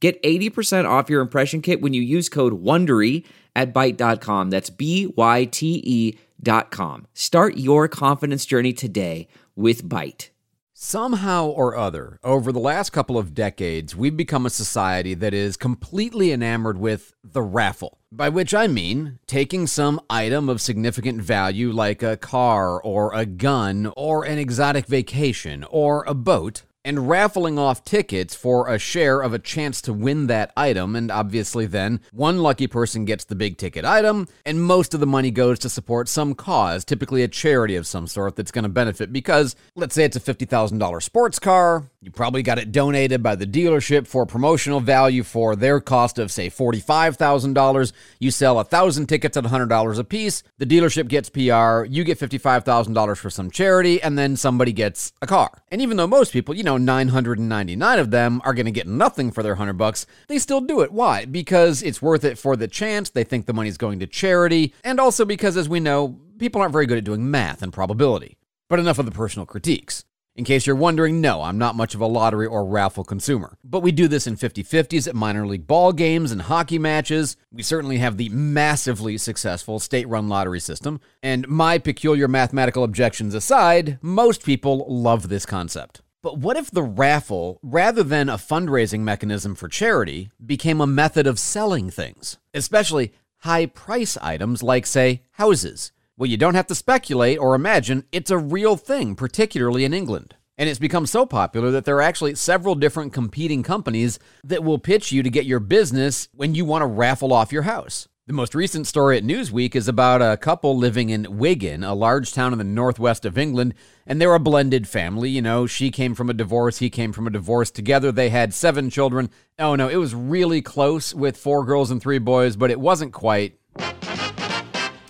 Get 80% off your impression kit when you use code WONDERY at Byte.com. That's B-Y-T-E dot com. Start your confidence journey today with Byte. Somehow or other, over the last couple of decades, we've become a society that is completely enamored with the raffle. By which I mean taking some item of significant value like a car or a gun or an exotic vacation or a boat and raffling off tickets for a share of a chance to win that item. And obviously, then one lucky person gets the big ticket item, and most of the money goes to support some cause, typically a charity of some sort that's going to benefit. Because let's say it's a $50,000 sports car, you probably got it donated by the dealership for promotional value for their cost of, say, $45,000. You sell a 1,000 tickets at $100 a piece. The dealership gets PR. You get $55,000 for some charity, and then somebody gets a car. And even though most people, you know, 999 of them are going to get nothing for their 100 bucks, they still do it. Why? Because it's worth it for the chance. They think the money's going to charity. And also because, as we know, people aren't very good at doing math and probability. But enough of the personal critiques. In case you're wondering, no, I'm not much of a lottery or raffle consumer. But we do this in 50 50s at minor league ball games and hockey matches. We certainly have the massively successful state run lottery system. And my peculiar mathematical objections aside, most people love this concept. But what if the raffle, rather than a fundraising mechanism for charity, became a method of selling things, especially high price items like, say, houses? Well, you don't have to speculate or imagine, it's a real thing, particularly in England. And it's become so popular that there are actually several different competing companies that will pitch you to get your business when you want to raffle off your house. The most recent story at Newsweek is about a couple living in Wigan, a large town in the northwest of England, and they're a blended family. You know, she came from a divorce, he came from a divorce. Together they had seven children. Oh no, it was really close with four girls and three boys, but it wasn't quite.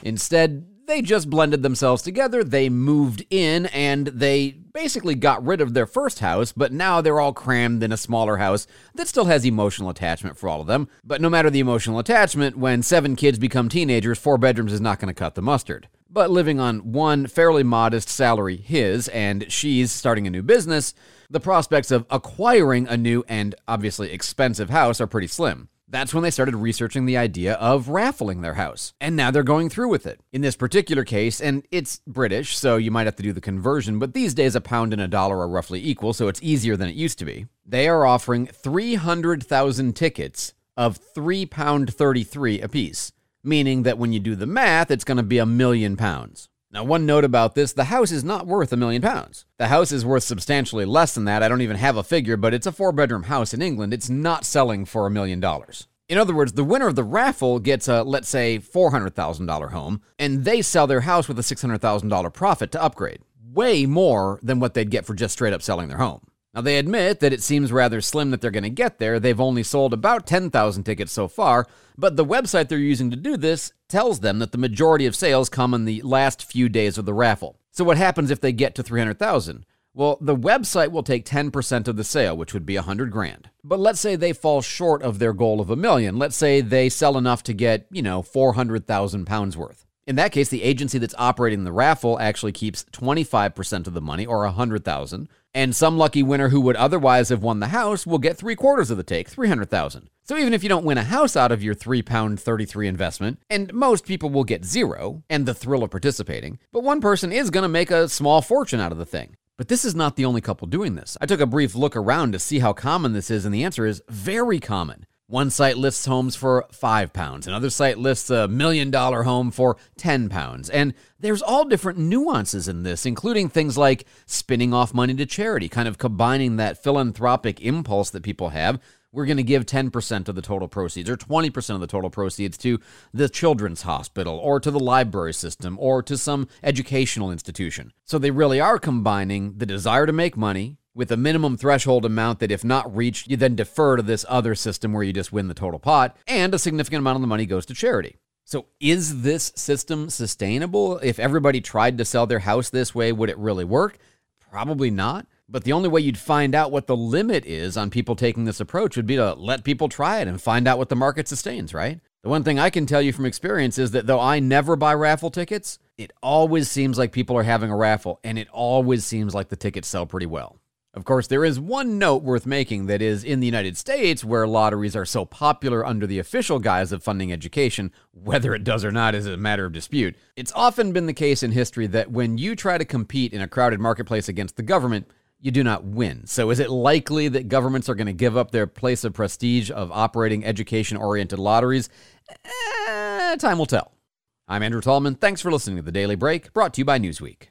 Instead, they just blended themselves together, they moved in, and they basically got rid of their first house, but now they're all crammed in a smaller house that still has emotional attachment for all of them. But no matter the emotional attachment, when seven kids become teenagers, four bedrooms is not going to cut the mustard. But living on one fairly modest salary, his, and she's starting a new business, the prospects of acquiring a new and obviously expensive house are pretty slim. That's when they started researching the idea of raffling their house. And now they're going through with it. In this particular case, and it's British, so you might have to do the conversion, but these days a pound and a dollar are roughly equal, so it's easier than it used to be. They are offering 300,000 tickets of £3.33 apiece, meaning that when you do the math, it's going to be a million pounds. Now, one note about this the house is not worth a million pounds. The house is worth substantially less than that. I don't even have a figure, but it's a four bedroom house in England. It's not selling for a million dollars. In other words, the winner of the raffle gets a, let's say, $400,000 home, and they sell their house with a $600,000 profit to upgrade. Way more than what they'd get for just straight up selling their home. Now, they admit that it seems rather slim that they're going to get there. They've only sold about 10,000 tickets so far, but the website they're using to do this tells them that the majority of sales come in the last few days of the raffle. So, what happens if they get to 300,000? Well, the website will take 10% of the sale, which would be 100 grand. But let's say they fall short of their goal of a million. Let's say they sell enough to get, you know, 400,000 pounds worth. In that case, the agency that's operating the raffle actually keeps 25% of the money, or 100,000, and some lucky winner who would otherwise have won the house will get three quarters of the take, 300,000. So even if you don't win a house out of your £3.33 investment, and most people will get zero and the thrill of participating, but one person is going to make a small fortune out of the thing. But this is not the only couple doing this. I took a brief look around to see how common this is, and the answer is very common. One site lists homes for five pounds. Another site lists a million dollar home for 10 pounds. And there's all different nuances in this, including things like spinning off money to charity, kind of combining that philanthropic impulse that people have. We're going to give 10% of the total proceeds or 20% of the total proceeds to the children's hospital or to the library system or to some educational institution. So they really are combining the desire to make money with a minimum threshold amount that, if not reached, you then defer to this other system where you just win the total pot, and a significant amount of the money goes to charity. So, is this system sustainable? If everybody tried to sell their house this way, would it really work? Probably not. But the only way you'd find out what the limit is on people taking this approach would be to let people try it and find out what the market sustains, right? The one thing I can tell you from experience is that though I never buy raffle tickets, it always seems like people are having a raffle and it always seems like the tickets sell pretty well. Of course, there is one note worth making that is in the United States, where lotteries are so popular under the official guise of funding education, whether it does or not is a matter of dispute. It's often been the case in history that when you try to compete in a crowded marketplace against the government, you do not win. So, is it likely that governments are going to give up their place of prestige of operating education oriented lotteries? Eh, time will tell. I'm Andrew Tallman. Thanks for listening to The Daily Break, brought to you by Newsweek.